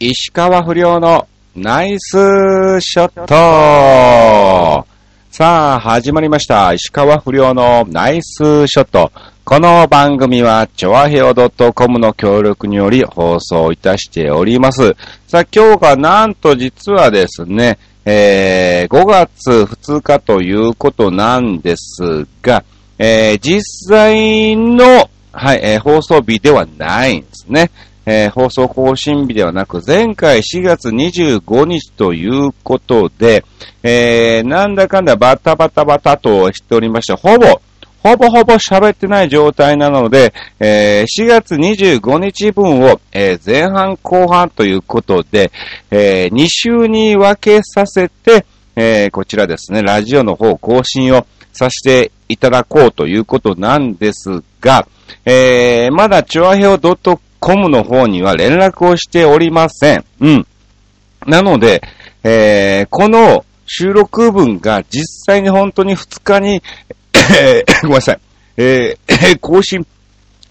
石川不良のナイスショットさあ、始まりました。石川不良のナイスショット。この番組は、ちょわへお .com の協力により放送いたしております。さあ、今日がなんと実はですね、えー、5月2日ということなんですが、えー、実際の、はい、えー、放送日ではないんですね。えー、放送更新日ではなく、前回4月25日ということで、えー、なんだかんだバタバタバタとしておりまして、ほぼ、ほぼほぼ喋ってない状態なので、えー、4月25日分を、えー、前半後半ということで、えー、2週に分けさせて、えー、こちらですね、ラジオの方更新をさせていただこうということなんですが、えー、まだチョアヘオ .com コムの方には連絡をしておりません。うん。なので、えー、この収録分が実際に本当に2日に、えー、ごめんなさい、えー、更新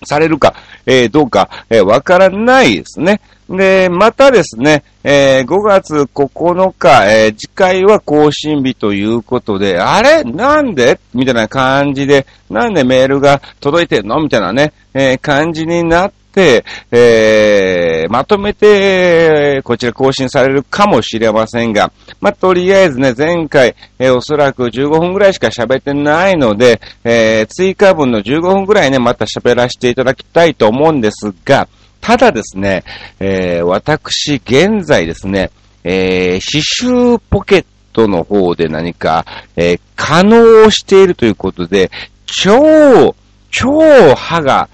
されるか、えー、どうか、え、わからないですね。で、またですね、えー、5月9日、えー、次回は更新日ということで、あれ？なんで？みたいな感じで、なんでメールが届いてんの？みたいなね、えー、感じになってて、えー、まとめて、こちら更新されるかもしれませんが、まあ、とりあえずね、前回、えー、おそらく15分ぐらいしか喋ってないので、えー、追加分の15分ぐらいね、また喋らせていただきたいと思うんですが、ただですね、えー、私、現在ですね、えー、刺繍ポケットの方で何か、えー、可能をしているということで、超、超歯が、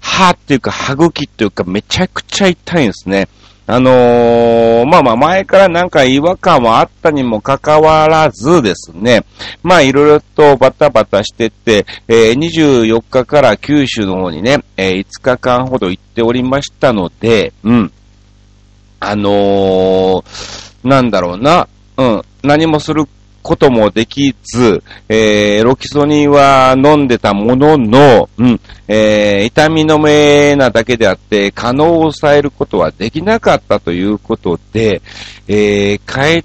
歯っていうか歯茎っていうかめちゃくちゃ痛いんですね。あのー、まあまあ前からなんか違和感はあったにもかかわらずですね、まあいろいろとバタバタしてて、えー、24日から九州の方にね、えー、5日間ほど行っておりましたので、うん。あのー、なんだろうな、うん、何もすることもできず、えー、ロキソニンは飲んでたものの、うん、えー、痛み止めなだけであって、可能を抑えることはできなかったということで、えー、帰っ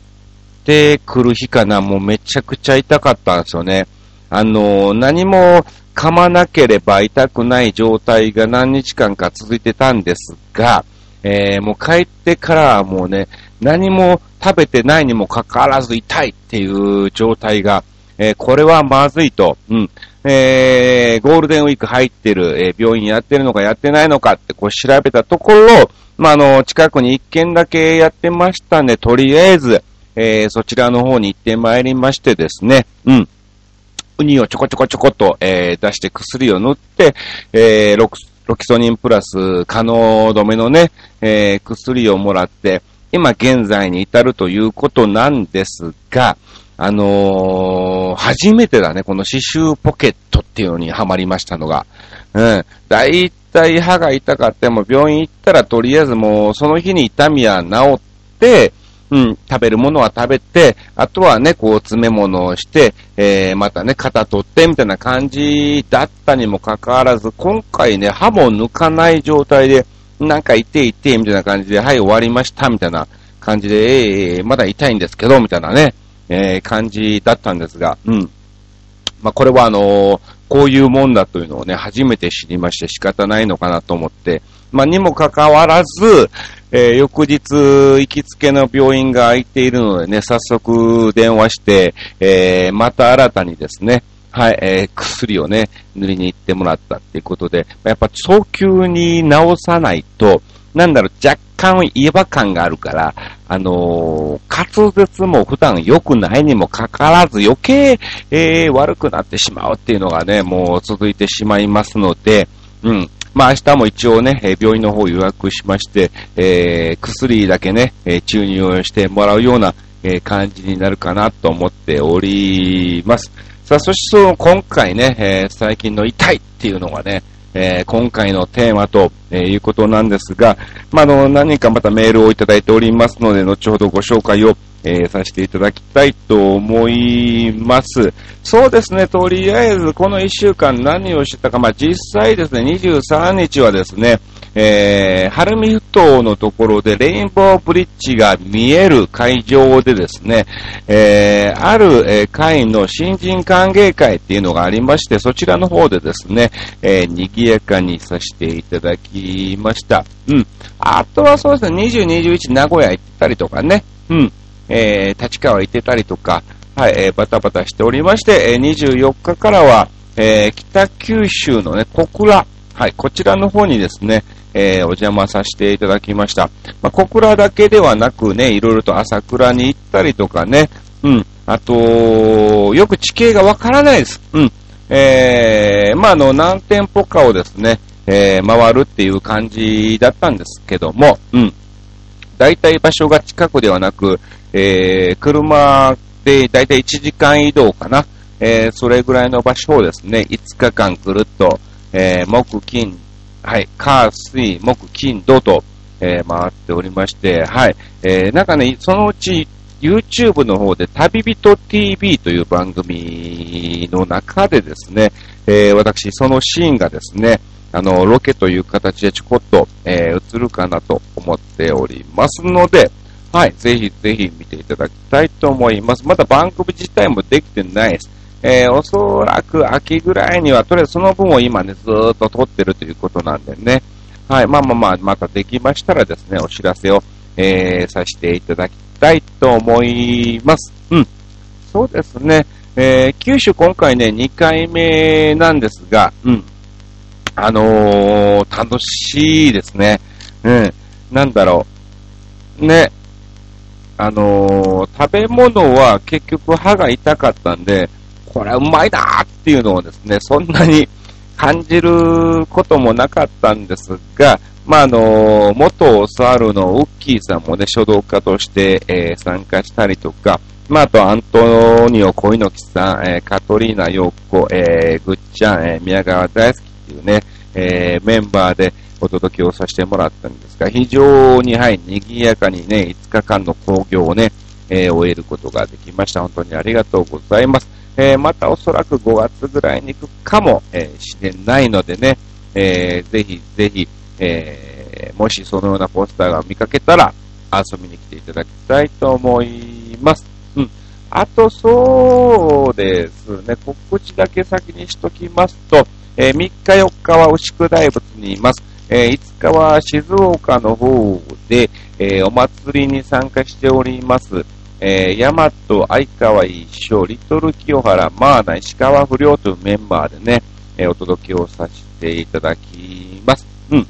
てくる日かな、もうめちゃくちゃ痛かったんですよね。あの何も噛まなければ痛くない状態が何日間か続いてたんですが、えー、もう帰ってからはもうね、何も食べてないにもかかわらず痛いっていう状態が、えー、これはまずいと、うん。えー、ゴールデンウィーク入ってる、えー、病院やってるのかやってないのかってこう調べたところ、まあ、あの、近くに一軒だけやってましたんで、とりあえず、えー、そちらの方に行ってまいりましてですね、うん。ウニをちょこちょこちょこと、えー、出して薬を塗って、えー、ロロキソニンプラス可能止めのね、えー、薬をもらって、今現在に至るということなんですが、あのー、初めてだね、この刺繍ポケットっていうのにハマりましたのが。うん。だいたい歯が痛かっても病院行ったらとりあえずもうその日に痛みは治って、うん、食べるものは食べて、あとはね、こう詰め物をして、えー、またね、肩取ってみたいな感じだったにもかかわらず、今回ね、歯も抜かない状態で、なんか痛い痛いみたいな感じで、はい、終わりました、みたいな感じで、えー、まだ痛いんですけど、みたいなね、えー、感じだったんですが、うん。まあ、これはあのー、こういうもんだというのをね、初めて知りまして仕方ないのかなと思って、まあ、にもかかわらず、えー、翌日、行きつけの病院が空いているのでね、早速電話して、えー、また新たにですね、はい、えー、薬をね、塗りに行ってもらったっていうことで、やっぱ早急に治さないと、なんだろう、若干違和感があるから、あのー、滑舌も普段良くないにもかかわらず余計、えー、悪くなってしまうっていうのがね、もう続いてしまいますので、うん。まあ明日も一応ね、病院の方予約しまして、えー、薬だけね、注入してもらうような、え感じになるかなと思っております。さあ、そしてその今回ね、えー、最近の痛いっていうのがね、えー、今回のテーマと、えー、いうことなんですが、まあ、あの、何人かまたメールをいただいておりますので、後ほどご紹介を、えー、させていただきたいと思います。そうですね、とりあえずこの1週間何をしてたか、まあ、実際ですね、23日はですね、えー、晴海ふ頭のところでレインボーブリッジが見える会場でですね、えー、ある、えー、会の新人歓迎会っていうのがありまして、そちらの方でですね、えー、賑やかにさせていただきました。うん。あとはそうですね、20、21名古屋行ったりとかね、うん。えー、立川行ってたりとか、はい、えー、バタバタしておりまして、えー、24日からは、えー、北九州のね、小倉、はい、こちらの方にですね、えー、お邪魔させていただきました。まあ、小倉だけではなくね、いろいろと朝倉に行ったりとかね、うん、あと、よく地形がわからないです。うん。えー、まあ、あの、何店舗かをですね、えー、回るっていう感じだったんですけども、うん。大体場所が近くではなく、えー、車で大体1時間移動かな。えー、それぐらいの場所をですね、5日間くるっと、えー、木、金、はい、火、水、木、金、土と、えー、回っておりまして、はい、えー、なんかね、そのうち YouTube の方で旅人 TV という番組の中でですね、えー、私、そのシーンがですね、あの、ロケという形でちょこっと、えー、映るかなと思っておりますので、はい、ぜひぜひ見ていただきたいと思います。まだ番組自体もできてないです。えー、おそらく秋ぐらいには、とりあえずその分を今ね、ずーっと撮ってるということなんでね。はい、まあまあまあ、またできましたらですね、お知らせを、えー、させていただきたいと思います。うん。そうですね。えー、九州今回ね、2回目なんですが、うん。あのー、楽しいですね。うん。なんだろう。ね。あのー、食べ物は結局歯が痛かったんで、これはうまいなっていうのをですね、そんなに感じることもなかったんですが、まあ、あの、元オスアルのウッキーさんもね、書道家として、えー、参加したりとか、まあ、あと、アントニオ小猪木さん、えー、カトリーナ陽子、えー、ぐっちゃん、えー、宮川大好きっていうね、えー、メンバーでお届けをさせてもらったんですが、非常に、はい、賑やかにね、5日間の興行をね、えー、終えることができました。本当にありがとうございます。えー、またおそらく5月ぐらいに行くかも、えー、しれないのでね、えー、ぜひぜひ、えー、もしそのようなポスターが見かけたら、遊びに来ていただきたいと思います。うん。あと、そうですね、告知だけ先にしときますと、えー、3日4日は牛久大仏にいます。えー、5日は静岡の方で、えー、お祭りに参加しております。えー、大和、相川一生、リトル清原、マーナ、石川不良というメンバーでね、えー、お届けをさせていただきます。うん。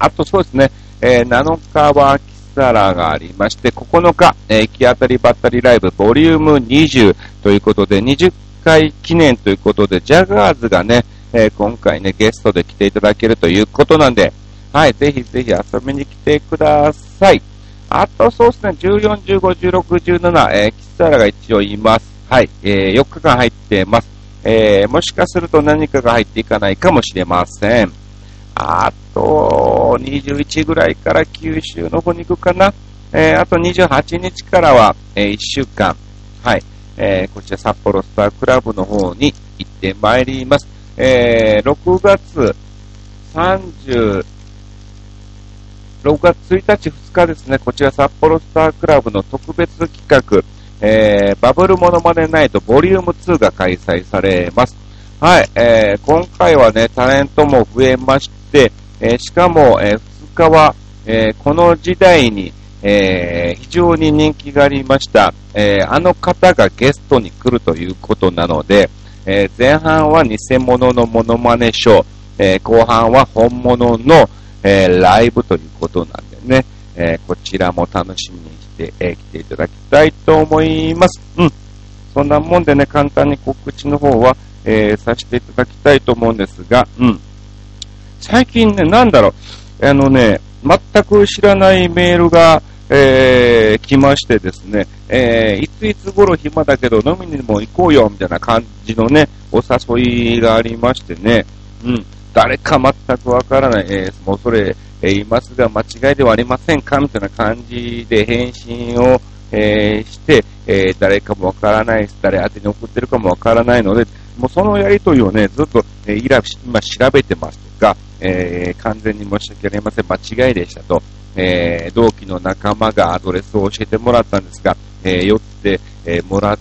あとそうですね、えー、7日はキサラがありまして、9日、えー、行き当たりばったりライブ、ボリューム20ということで、20回記念ということで、ジャガーズがね、えー、今回ね、ゲストで来ていただけるということなんで、はい、ぜひぜひ遊びに来てください。あと、そうですね、14、15、16、17、えー、キスタラが一応います。はい、えー、4日間入ってます。えー、もしかすると何かが入っていかないかもしれません。あと、21ぐらいから九州の方に行くかな。えー、あと28日からは、えー、1週間、はい、えー、こちら札幌スタークラブの方に行ってまいります。えー、6月30、6月1日、2日ですね、こちら札幌スタークラブの特別企画、えー、バブルモノマネナイトボリューム2が開催されます。はい、えー、今回はね、タレントも増えまして、えー、しかも、えー、2日は、えー、この時代に、えー、非常に人気がありました、えー、あの方がゲストに来るということなので、えー、前半は偽物のモノマネショー、えー、後半は本物の、えー、ライブということなんでね、えー、こちらも楽しみにして、えー、来ていただきたいと思います。うん。そんなもんでね、簡単に告知の方は、えー、させていただきたいと思うんですが、うん。最近ね、なんだろう、あのね、全く知らないメールが、えー、来ましてですね、えー、いついつ頃暇だけど飲みにも行こうよ、みたいな感じのね、お誘いがありましてね、うん。誰か全くわからない、えー、もうそれ、えー、いますが間違いではありません。かみたいな感じで返信を、えー、して、えー、誰かもわからない、誰宛に送ってるかもわからないので、もうそのやりとりをね、ずっと、えー、今調べてますとか、えー、完全に申し訳ありません。間違いでしたと、えー、同期の仲間がアドレスを教えてもらったんですが、えー、酔って、えー、もら、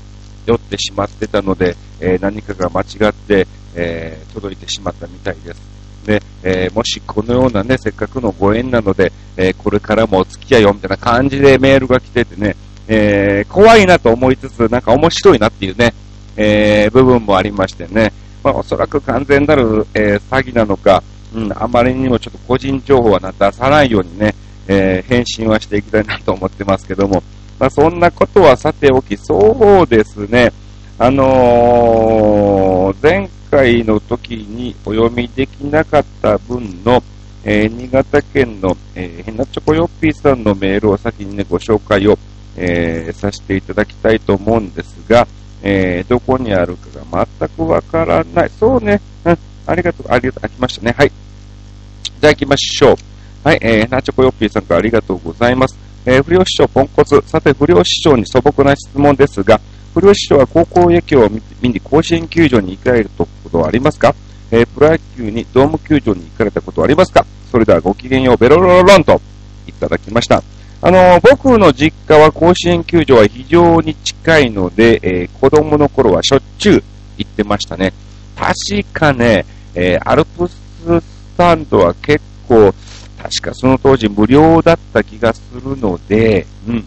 酔ってしまってたので、えー、何かが間違って、えー、届いてしまったみたいです。で、えー、もしこのようなね、せっかくのご縁なので、えー、これからもお付き合いよみたいな感じでメールが来ててね、えー、怖いなと思いつつ、なんか面白いなっていうね、え、部分もありましてね、まあ、おそらく完全なる、え、詐欺なのか、うん、あまりにもちょっと個人情報は出さないようにね、え、返信はしていきたいなと思ってますけども、まあ、そんなことはさておき、そうですね、あの、前回の時にお読みできなかった分の、えー、新潟県の、えー、ヘナチョコヨッピーさんのメールを先にね、ご紹介を、えー、させていただきたいと思うんですが、えー、どこにあるかが全くわからない。そうね。うん。ありがとう。ありがとう。あ、来ましたね。はい。じゃあ行きましょう。はい。えー、ナチョコヨッピーさんからありがとうございます。えー、不良師匠ポンコツ。さて、不良師匠に素朴な質問ですが、不良師匠は高校野球を見に甲子園球場に行かれるとことはありますか？えー、プロ野球にドーム球場に行かれたことはありますか？それではごきげんよう、ベロロロロンといただきました。あの、僕の実家は甲子園球場は非常に近いので、えー、子供の頃はしょっちゅう行ってましたね。確かね、え、アルプススタンドは結構、確かその当時無料だった気がするので、うん。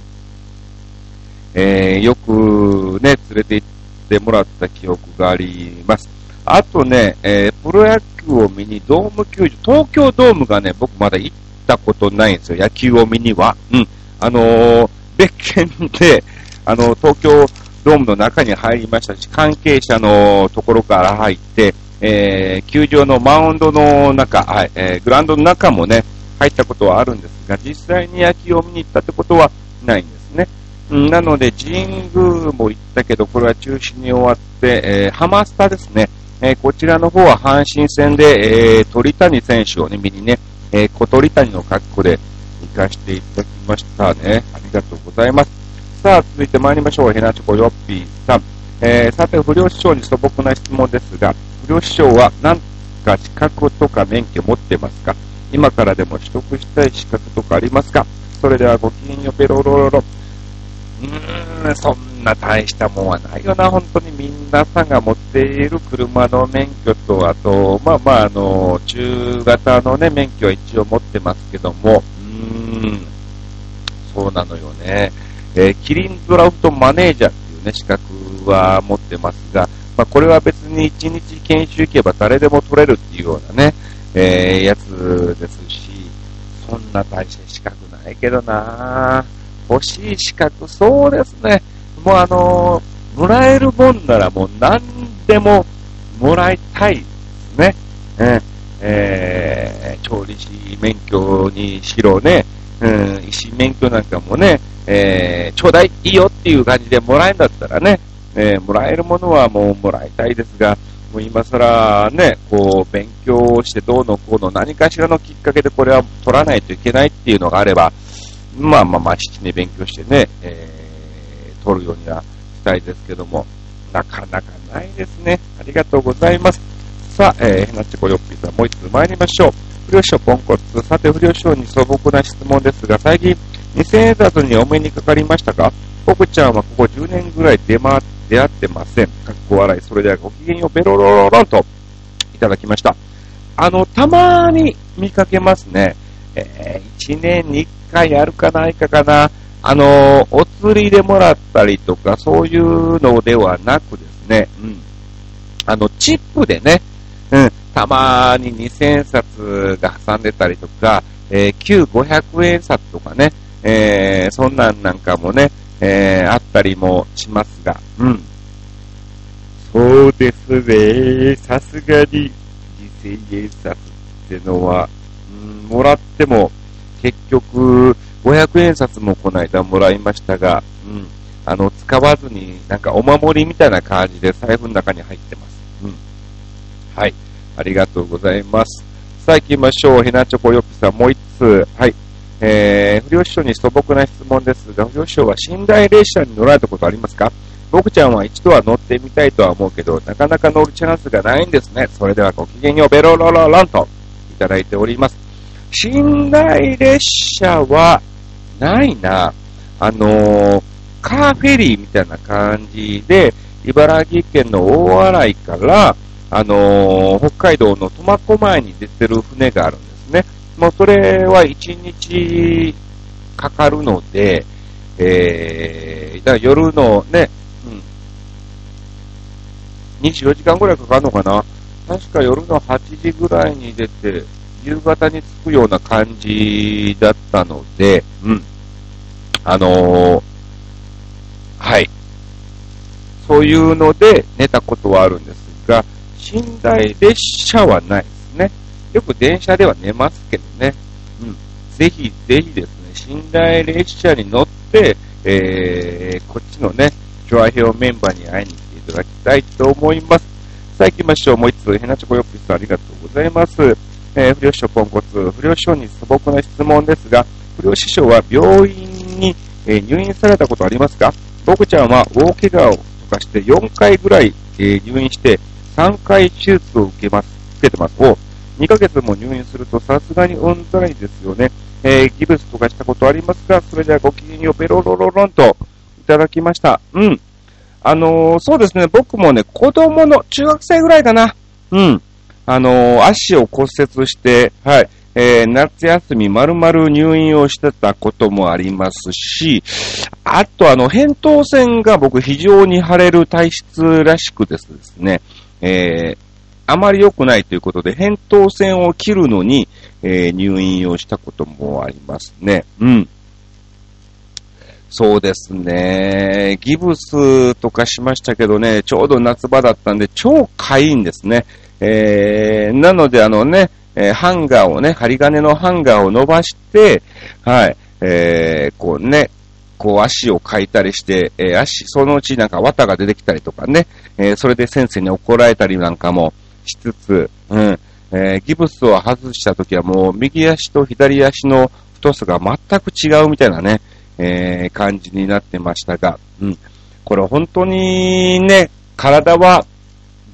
えー、よくね、連れて行ってもらった記憶があります。あとね、えー、プロ野球を見にドーム球場、東京ドームがね、僕まだ行ったことないんですよ、野球を見には。うん。あのー、別件で、あのー、東京ドームの中に入りましたし、関係者のところから入って、えー、球場のマウンドの中、はい、えー、グラウンドの中もね、入ったことはあるんですが、実際に野球を見に行ったってことはないんですね。なので、神宮も行ったけど、これは中止に終わって、えー、ハマスタですね。えー、こちらの方は阪神戦で、えー、鳥谷選手をね、見にね、えー、小鳥谷の格好で行かせていただきましたね。ありがとうございます。さあ、続いて参りましょう。ヘナチョコヨッピーさん。えー、さて、不良師匠に素朴な質問ですが、不良師匠は何か資格とか免許持ってますか？今からでも取得したい資格とかありますか？それではごきげんようペロロロロ。うーん、そんな大したもんはないよな、本当に皆さんが持っている車の免許と、あと、まあまあ、あの、中型のね、免許は一応持ってますけども、うーん、そうなのよね。えー、キリンドラフトマネージャーっていうね、資格は持ってますが、まあ、これは別に1日研修行けば誰でも取れるっていうようなね、えー、やつですし、そんな大した資格ないけどな。欲しい資格、そうですね。もうあのー、もらえるもんならもう何でももらいたいですね。ええー、調理師免許にしろね、うん、医師免許なんかもね、えー、ちょうだい、いいよっていう感じでもらえんだったらね、えー、もらえるものはもうもらいたいですが、もう今更ね、こう、勉強してどうのこうの何かしらのきっかけでこれは取らないといけないっていうのがあれば、まあまあまあ、父に勉強してね、えー、取るようにはしたいですけども、なかなかないですね。ありがとうございます。さあ、えー、へなちこよっぴーさん、もう一つ参りましょう。不良師匠ポンコツ。さて、不良師匠に素朴な質問ですが、最近、2000円札にお目にかかりましたか？僕ちゃんはここ10年ぐらい出回出会ってません。かっこ笑い。それではごきげんよう、ベロロロロンといただきました。あの、たまに見かけますね。えー、1年に1回あるかないかかな。あの、お釣りでもらったりとか、そういうのではなくですね、うん。あの、チップでね、うん、たまに2000円札が挟んでたりとか、えー、旧500円札とかね、えー、そんなんなんかもね、えー、あったりもしますが、うん。そうですね。さすがに、2000円札ってのは、もらっても、結局、500円札もこの間もらいましたが、うん、あの、使わずに、なんかお守りみたいな感じで財布の中に入ってます。うん。はい。ありがとうございます。さあ行きましょう。ヘナチョコヨッピさん、もう一つ。はい。えー、不良師匠に素朴な質問ですが、不良師匠は寝台列車に乗られたことありますか？僕ちゃんは一度は乗ってみたいとは思うけど、なかなか乗るチャンスがないんですね。それではごきげんよう、ベロロロロンと。いただいております。寝台列車はないな。あのー、カーフェリーみたいな感じで、茨城県の大洗から、あのー、北海道の苫小牧に出てる船があるんですね。もうそれは1日かかるので、えー、だ夜のね、うん、24時間ぐらいかかるのかな。確か夜の8時ぐらいに出て、夕方に着くような感じだったので、うん。あのー、はい。そういうので寝たことはあるんですが、寝台列車はないですね。よく電車では寝ますけどね。うん。ぜひぜひですね、寝台列車に乗って、えー、こっちのね、調和表メンバーに会いに来ていただきたいと思います。さあ行きましょう。もう一つ、ヘナチョコヨッピスさんありがとうございます。えー、不良師匠ポンコツ、不良師匠に素朴な質問ですが、不良師匠は病院に、えー、入院されたことありますか？僕ちゃんは大怪我をとかして4回ぐらい、えー、入院して3回手術を受けます、受けてます。を2ヶ月も入院するとさすがにうんざりですよね。えー、ギブスとかしたことありますか？それではごきげんよう、ペロロロロンといただきました。うん。あの、そうですね、僕もね、子供の、中学生ぐらいかな。うん。あの、足を骨折して、はい。えー、夏休み丸々入院をしてたこともありますし、あとあの、扁桃腺が僕非常に腫れる体質らしくですね、えー、あまり良くないということで、扁桃腺を切るのに、えー、入院をしたこともありますね。うん。そうですね。ギブスとかしましたけどね、ちょうど夏場だったんで、超かいんですね。えー、なのであのね、えー、ハンガーをね、針金のハンガーを伸ばして、はい、えー、こうね、こう足をかいたりして、えー、足、そのうちなんか綿が出てきたりとかね、えー、それで先生に怒られたりなんかもしつつ、うん、えー、ギブスを外した時はもう右足と左足の太さが全く違うみたいなね、えー、感じになってましたが、うん、これ本当にね、体は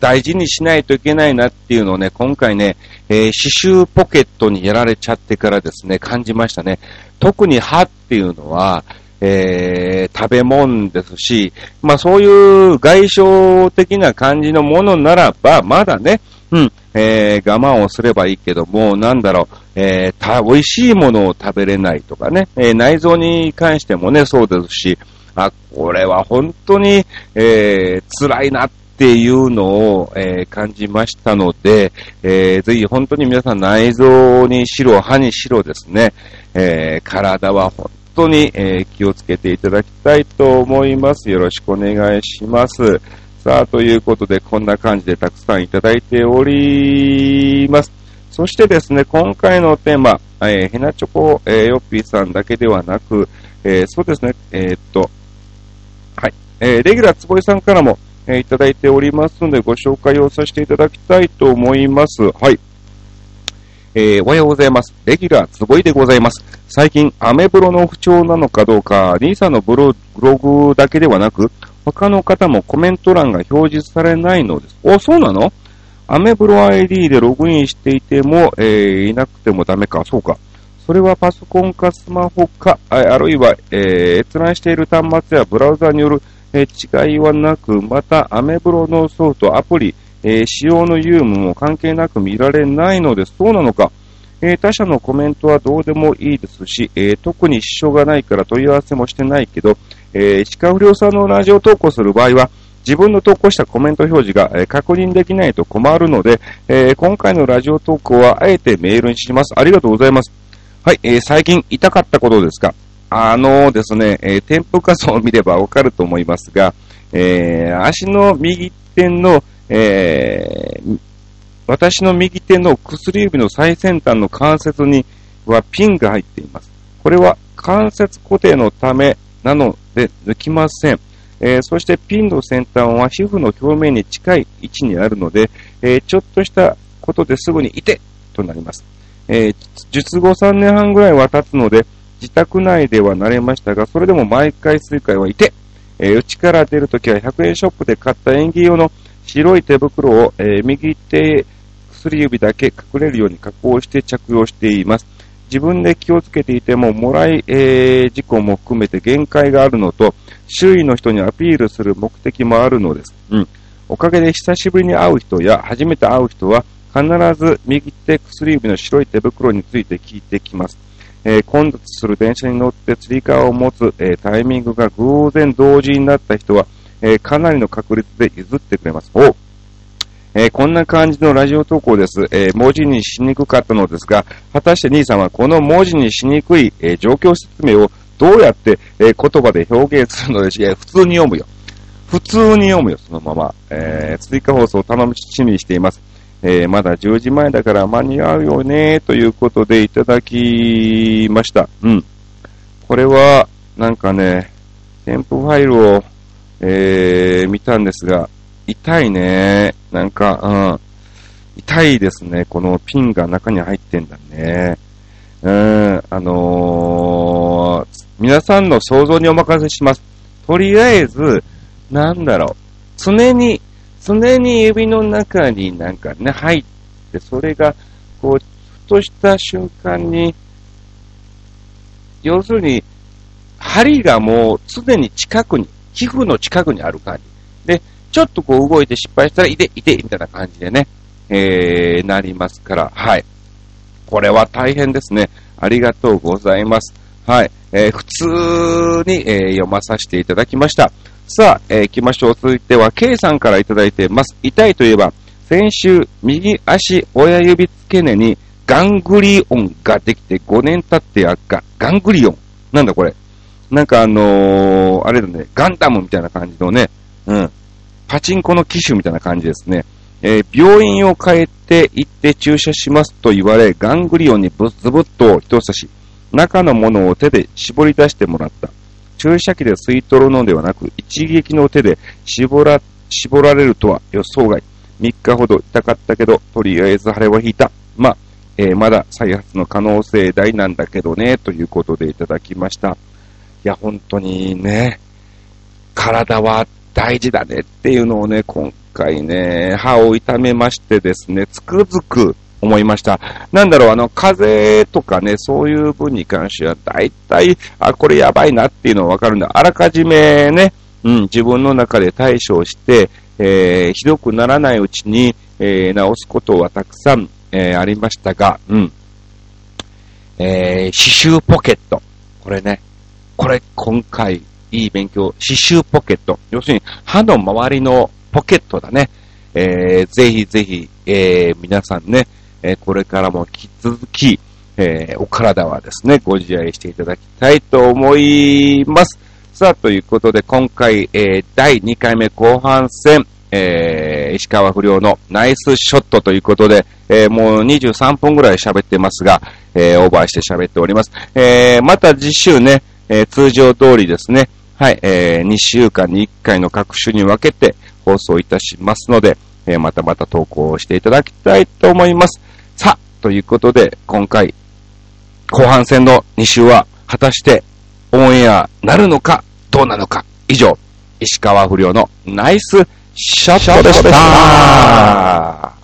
大事にしないといけないなっていうのをね、今回ね、えー、刺繍ポケットにやられちゃってからですね、感じましたね。特に歯っていうのは、えー、食べ物ですし、まあそういう外傷的な感じのものならば、まだね、うん、えー、我慢をすればいいけども、なんだろう、えー、美味しいものを食べれないとかね、えー、内臓に関してもね、そうですし、あ、これは本当に、えー、辛いなっっていうのを、えー、感じましたので、えー、ぜひ本当に皆さん内臓にしろ、歯にしろですね、えー、体は本当に、え気をつけていただきたいと思います。よろしくお願いします。さあ、ということで、こんな感じでたくさんいただいております。そしてですね、今回のテーマ、えー、ヘナチョコ、えー、ヨッピーさんだけではなく、えー、そうですね、えー、っと、はい、えー、レギュラーつぼいさんからも、えいただいておりますので、ご紹介をさせていただきたいと思います。はい。えー、おはようございます。レギュラーつぼいでございます。最近、アメブロの不調なのかどうか、兄さんのブログだけではなく、他の方もコメント欄が表示されないのです。お、そうなの？アメブロ ID でログインしていても、えー、いなくてもダメか。そうか。それはパソコンかスマホか、あるいは、えー、閲覧している端末やブラウザによるえ違いはなく、また、アメブロのソフト、アプリ、え使用の有無も関係なく見られないのです。そうなのか？え他社のコメントはどうでもいいですし、え特に支障がないから問い合わせもしてないけど、えー、鹿不良さんのラジオ投稿する場合は、自分の投稿したコメント表示が、え確認できないと困るので、え今回のラジオ投稿はあえてメールにします。ありがとうございます。はい、え、最近痛かったことですか？あのですね、えー、添付画像を見ればわかると思いますが、えー、足の右手の、えー、私の右手の薬指の最先端の関節にはピンが入っています。これは関節固定のためなので抜きません。えー、そしてピンの先端は皮膚の表面に近い位置にあるので、えー、ちょっとしたことですぐにいてとなります。えー、術後3年半ぐらいは経つので、自宅内では慣れましたが、それでも毎回数回はいて、えー、家から出るときは100円ショップで買った演技用の白い手袋を、えー、右手薬指だけ隠れるように加工して着用しています。自分で気をつけていても、もらい、えー、事故も含めて限界があるのと、周囲の人にアピールする目的もあるのです。うん。おかげで久しぶりに会う人や初めて会う人は、必ず右手薬指の白い手袋について聞いてきます。えー、混雑する電車に乗って釣り革を持つ、えー、タイミングが偶然同時になった人は、えー、かなりの確率で譲ってくれます。おえー、こんな感じのラジオ投稿です。えー、文字にしにくかったのですが、果たして兄さんはこの文字にしにくい、えー、状況説明をどうやって、え言葉で表現するのでしょう？普通に読むよ。普通に読むよ、そのまま。え追加放送を楽しみにしています。えまだ10時前だから間に合うよね、ということでいただきました。うん。これは、なんかね、添付ファイルを、え見たんですが、痛いね。なんか、うん。痛いですね。このピンが中に入ってんだね。うん、あのー、皆さんの想像にお任せします。とりあえず、なんだろう。常に、常に指の中になんかね、入って、それが、こう、ふとした瞬間に、要するに、針がもう常に近くに、皮膚の近くにある感じ。で、ちょっとこう動いて失敗したら、いて、いて、みたいな感じでね、えー、なりますから、はい。これは大変ですね。ありがとうございます。はい。えー、普通に、えー、読まさせていただきました。さあ、えー、行きましょう。続いては、K さんからいただいてます。痛いといえば、先週、右足親指付け根にガングリオンができて5年経って悪化。ガングリオンなんだこれ。なんかあのー、あれだね、ガンダムみたいな感じのね、うん。パチンコの機種みたいな感じですね。えー、病院を変えて行って注射しますと言われ、ガングリオンにブズブッと人差し、中のものを手で絞り出してもらった。注射器で吸い取るのではなく、一撃の手で絞ら、絞られるとは予想外。3日ほど痛かったけど、とりあえず腫れは引いた。まあ、えー、まだ再発の可能性大なんだけどね、ということでいただきました。いや、本当にね、体は大事だねっていうのをね、今回ね、歯を痛めましてですね、つくづく思いました。なんだろう、あの、風とかね、そういう分に関しては、大体、あ、これやばいなっていうのはわかるんだ。あらかじめね、うん、自分の中で対処して、えー、ひどくならないうちに、えー、治すことはたくさん、えー、ありましたが、うん。えー、刺繍ポケット。これね、これ今回いい勉強、刺繍ポケット。要するに、歯の周りのポケットだね。えー、ぜひぜひ、えー、皆さんね、え、これからも引き続き、え、お体はですね、ご自愛していただきたいと思います。さあ、ということで、今回、え、第2回目後半戦、えー、石川不良のナイスショットということで、えー、もう23分ぐらい喋ってますが、えー、オーバーして喋っております。えー、また次週ね、えー、通常通りですね、はい、えー、2週間に1回の各種に分けて放送いたしますので、えー、またまた投稿していただきたいと思います。さあ、ということで、今回、後半戦の2週は、果たしてオンエアなるのか、どうなのか。以上、石川不良のナイスショットでした。